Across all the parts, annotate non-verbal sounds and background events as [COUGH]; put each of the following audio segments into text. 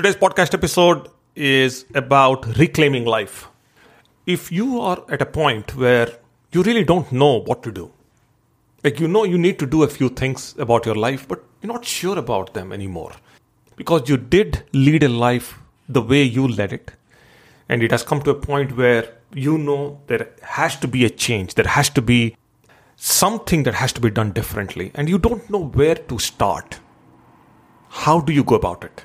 Today's podcast episode is about reclaiming life. If you are at a point where you really don't know what to do, like you know you need to do a few things about your life, but you're not sure about them anymore because you did lead a life the way you led it, and it has come to a point where you know there has to be a change, there has to be something that has to be done differently, and you don't know where to start. How do you go about it?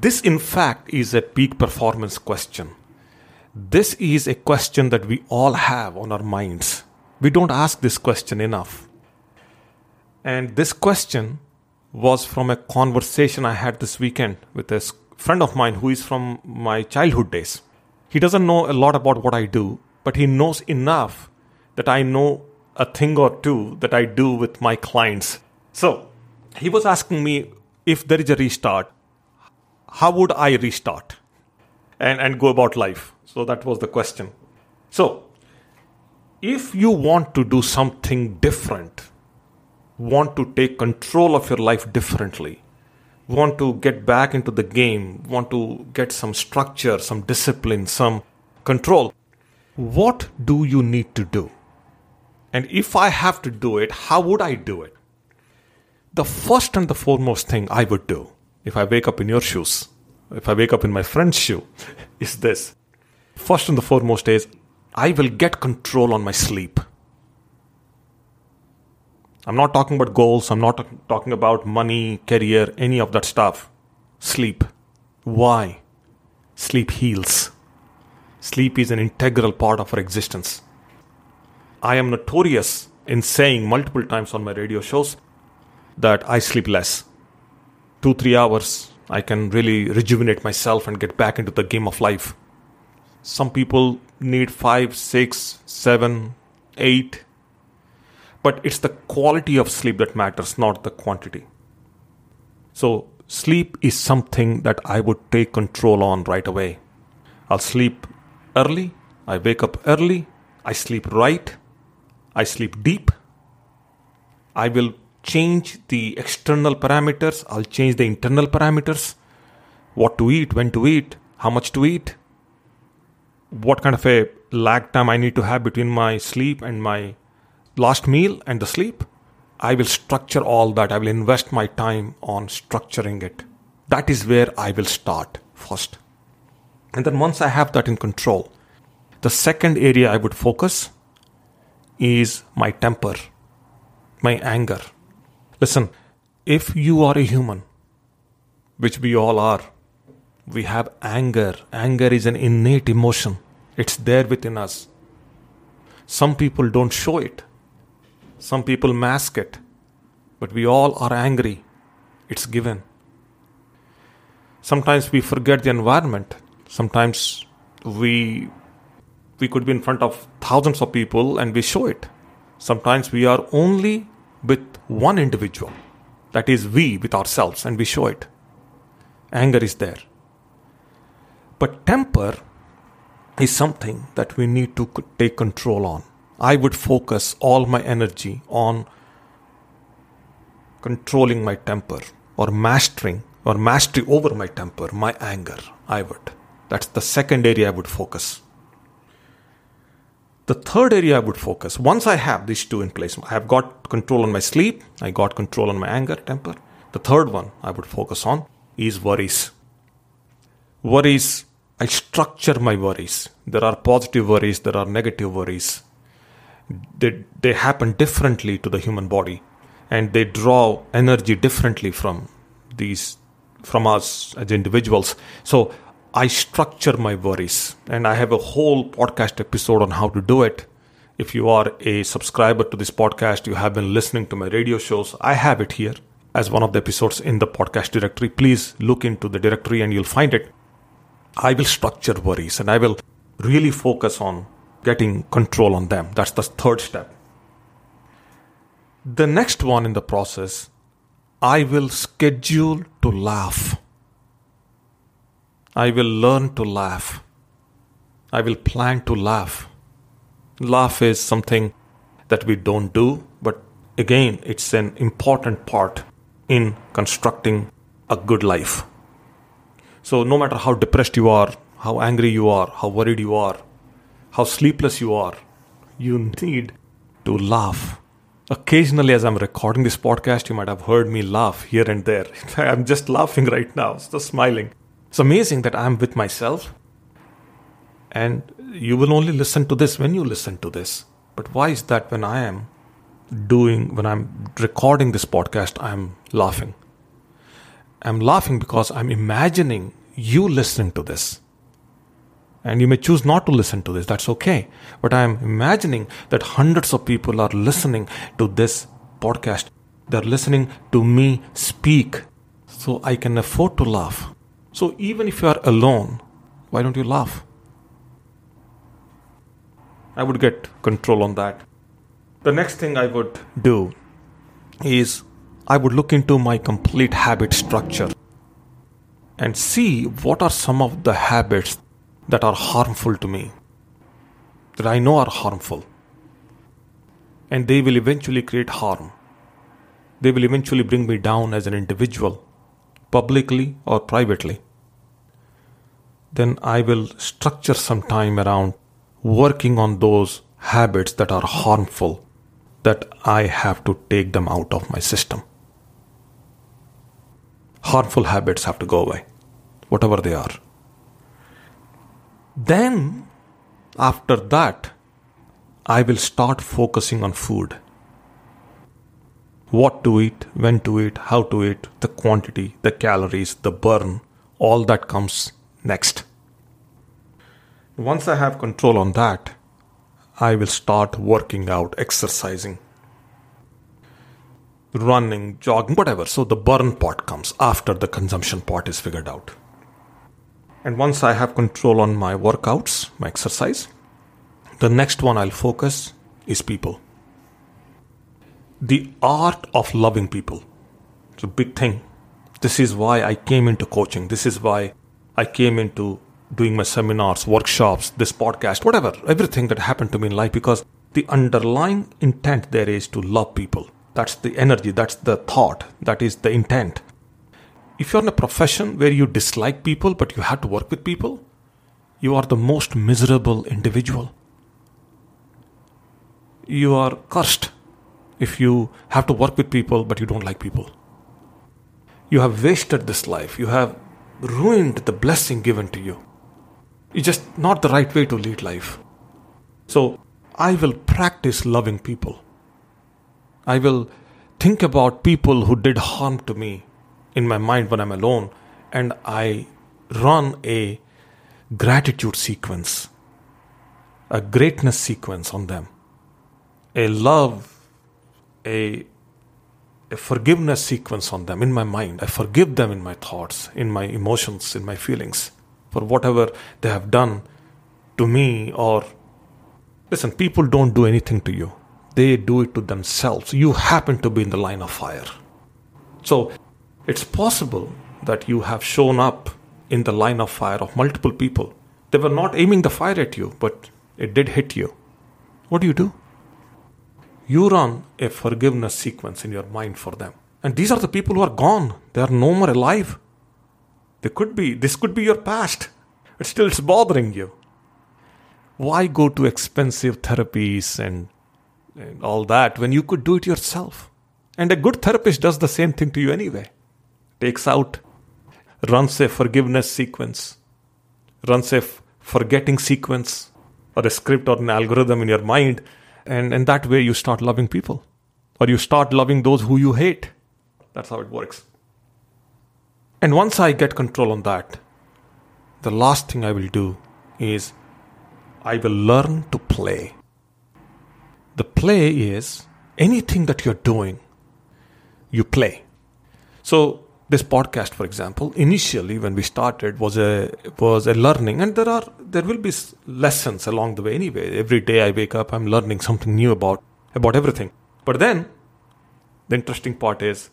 This, in fact, is a peak performance question. This is a question that we all have on our minds. We don't ask this question enough. And this question was from a conversation I had this weekend with a friend of mine who is from my childhood days. He doesn't know a lot about what I do, but he knows enough that I know a thing or two that I do with my clients. So he was asking me if there is a restart, how would I restart and, and go about life? So that was the question. So, if you want to do something different, want to take control of your life differently, want to get back into the game, want to get some structure, some discipline, some control, what do you need to do? And if I have to do it, how would I do it? The first and the foremost thing I would do if I wake up in your shoes, if I wake up in my friend's shoe, [LAUGHS] is this. First and the foremost is I will get control on my sleep. I'm not talking about goals, I'm not talking about money, career, any of that stuff. Sleep. Why? Sleep heals. Sleep is an integral part of our existence. I am notorious in saying multiple times on my radio shows that I sleep less two, three hours, I can really rejuvenate myself and get back into the game of life. Some people need five, six, seven, eight. But it's the quality of sleep that matters, not the quantity. So, sleep is something that I would take control on right away. I'll sleep early, I wake up early, I sleep right, I sleep deep. I will change the external parameters, I'll change the internal parameters. What to eat, when to eat, how much to eat, what kind of a lag time I need to have between my sleep and my last meal and the sleep. I will structure all that. I will invest my time on structuring it. That is where I will start first. And then once I have that in control, the second area I would focus is my temper, my anger. Listen, if you are a human, which we all are, we have anger. Anger is an innate emotion, it's there within us. Some people don't show it, some people mask it, but we all are angry. It's given. Sometimes we forget the environment. Sometimes we we could be in front of thousands of people and we show it. Sometimes we are only with one individual. That is, we with ourselves, and we show it. Anger is there. But temper is something that we need to take control on. I would focus all my energy on controlling my temper or mastering or mastery over my temper, my anger. I would. That's the second area I would focus. The third area I would focus, once I have these two in place, I have got control on my sleep, I got control on my anger, temper. The third one I would focus on is worries. Worries, I structure my worries. There are positive worries, there are negative worries. They, they happen differently to the human body and they draw energy differently from these from us as individuals. So I structure my worries, and I have a whole podcast episode on how to do it. If you are a subscriber to this podcast, you have been listening to my radio shows, I have it here as one of the episodes in the podcast directory. Please look into the directory and you'll find it. I will structure worries and I will really focus on getting control on them. That's the third step. The next one in the process, I will schedule to laugh. I will learn to laugh. I will plan to laugh. Laugh is something that we don't do, but again, it's an important part in constructing a good life. So, no matter how depressed you are, how angry you are, how worried you are, how sleepless you are, you need to laugh. Occasionally, as I'm recording this podcast, you might have heard me laugh here and there. [LAUGHS] I'm just laughing right now, just smiling. It's amazing that I'm with myself. And you will only listen to this when you listen to this. But why is that when I am doing, when I'm recording this podcast, I'm laughing? I'm laughing because I'm imagining you listening to this. And you may choose not to listen to this, that's okay. But I'm imagining that hundreds of people are listening to this podcast. They're listening to me speak. So I can afford to laugh. So even if you are alone, why don't you laugh? I would get control on that. The next thing I would do is I would look into my complete habit structure and see what are some of the habits that are harmful to me, that I know are harmful. And they will eventually create harm. They will eventually bring me down as an individual, publicly or privately. Then I will structure some time around working on those habits that are harmful, that I have to take them out of my system. Harmful habits have to go away, whatever they are. Then, after that, I will start focusing on food. What to eat, when to eat, how to eat, the quantity, the calories, the burn, all that comes next. Once I have control on that, I will start working out, exercising, running, jogging, whatever. So the burn part comes after the consumption part is figured out. And once I have control on my workouts, my exercise, the next one I'll focus is people. The art of loving people. It's a big thing. This is why I came into coaching. This is why I came into doing my seminars, workshops, this podcast, whatever, everything that happened to me in life because the underlying intent there is to love people. That's the energy, that's the thought, that is the intent. If you're in a profession where you dislike people but you have to work with people, you are the most miserable individual. You are cursed if you have to work with people but you don't like people. You have wasted this life. You have ruined the blessing given to you. It's just not the right way to lead life. So I will practice loving people. I will think about people who did harm to me in my mind when I'm alone, and I run a gratitude sequence, a greatness sequence on them, a love, a, a forgiveness sequence on them in my mind. I forgive them in my thoughts, in my emotions, in my feelings for whatever they have done to me or listen people don't do anything to you. They do it to themselves. You happen to be in the line of fire. So it's possible that you have shown up in the line of fire of multiple people. They were not aiming the fire at you but it did hit you. What do you do you run a forgiveness sequence in your mind for them and these are the people who are gone they are no more alive they could be, this could be your past, but still it's bothering you. Why go to expensive therapies and, and all that when you could do it yourself? And a good therapist does the same thing to you anyway. Takes out, runs a forgiveness sequence, runs a forgetting sequence, or a script or an algorithm in your mind, and in that way you start loving people. Or you start loving those who you hate. That's how it works. And once I get control on that, the last thing I will do is I will learn to play. The play is anything that you're doing, you play. So this podcast, for example, initially when we started was a was a learning, and there are there will be lessons along the way. Anyway, every day I wake up, I'm learning something new about about everything. But then, the interesting part is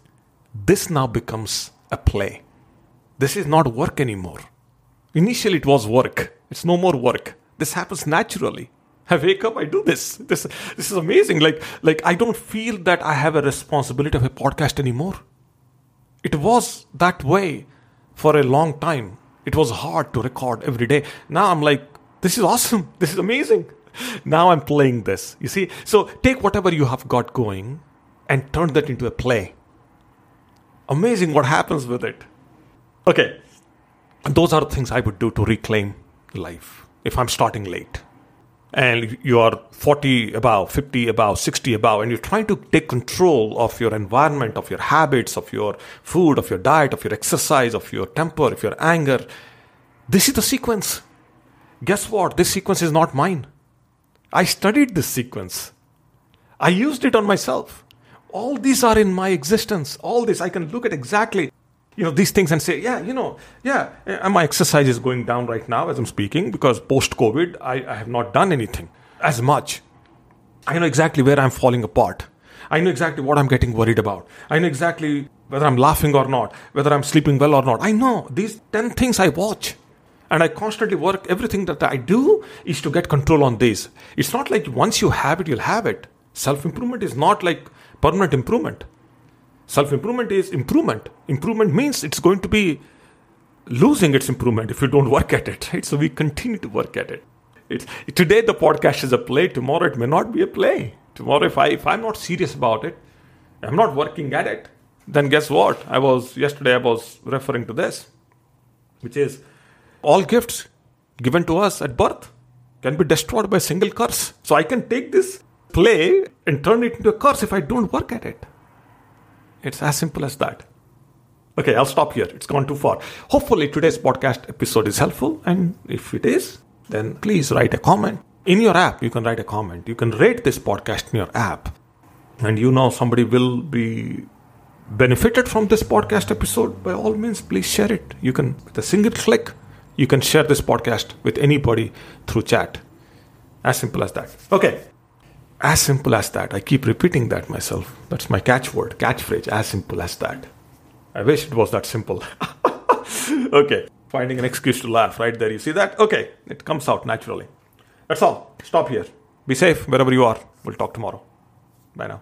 this now becomes a play. This is not work anymore. Initially, it was work. It's no more work. This happens naturally. [LAUGHS] I wake up, I do this. This, this is amazing. Like, like I don't feel that I have a responsibility of a podcast anymore. It was that way for a long time. It was hard to record every day. Now I'm like, this is awesome. [LAUGHS] This is amazing. Now I'm playing this. You see? So take whatever you have got going and turn that into a play. Amazing what happens with it. Okay. And Those are the things I would do to reclaim life if I'm starting late and you are 40 above, 50 above, 60 above, and you're trying to take control of your environment, of your habits, of your food, of your diet, of your exercise, of your temper, of your anger, this is the sequence. Guess what? This sequence is not mine. I studied this sequence. I used it on myself. All these are in my existence. All this, I can look at exactly you know these things and say yeah you know yeah and my exercise is going down right now as i'm speaking because post covid I, I have not done anything as much. I know exactly where i'm falling apart. I know exactly what i'm getting worried about. I know exactly whether i'm laughing or not whether i'm sleeping well or not. I know these 10 things i watch. And i constantly work. Everything that i do is to get control on these it's not like once you have it you'll have it. Self improvement is not like permanent improvement Self improvement is improvement. Improvement means it's going to be losing its improvement if you don't work at it, right? So we continue to work at it. It's, today the podcast is a play. Tomorrow it may not be a play. Tomorrow, if I if I'm not serious about it, I'm not working at it. Then guess what? I was yesterday. I was referring to this, which is all gifts given to us at birth can be destroyed by a single curse. So I can take this play and turn it into a curse if I don't work at it. It's as simple as that. Okay, I'll stop here. It's gone too far. Hopefully, today's podcast episode is helpful. And if it is, then please write a comment. In your app, you can write a comment. You can rate this podcast in your app. And you know somebody will be benefited from this podcast episode. By all means, please share it. You can, with a single click, you can share this podcast with anybody through chat. As simple as that. Okay, as simple as that. I keep repeating that myself. That's my catchword, catchphrase. As simple as that. I wish it was that simple. [LAUGHS] okay, finding an excuse to laugh right there. You see that? Okay, it comes out naturally. That's all. Stop here. Be safe wherever you are. We'll talk tomorrow. Bye now.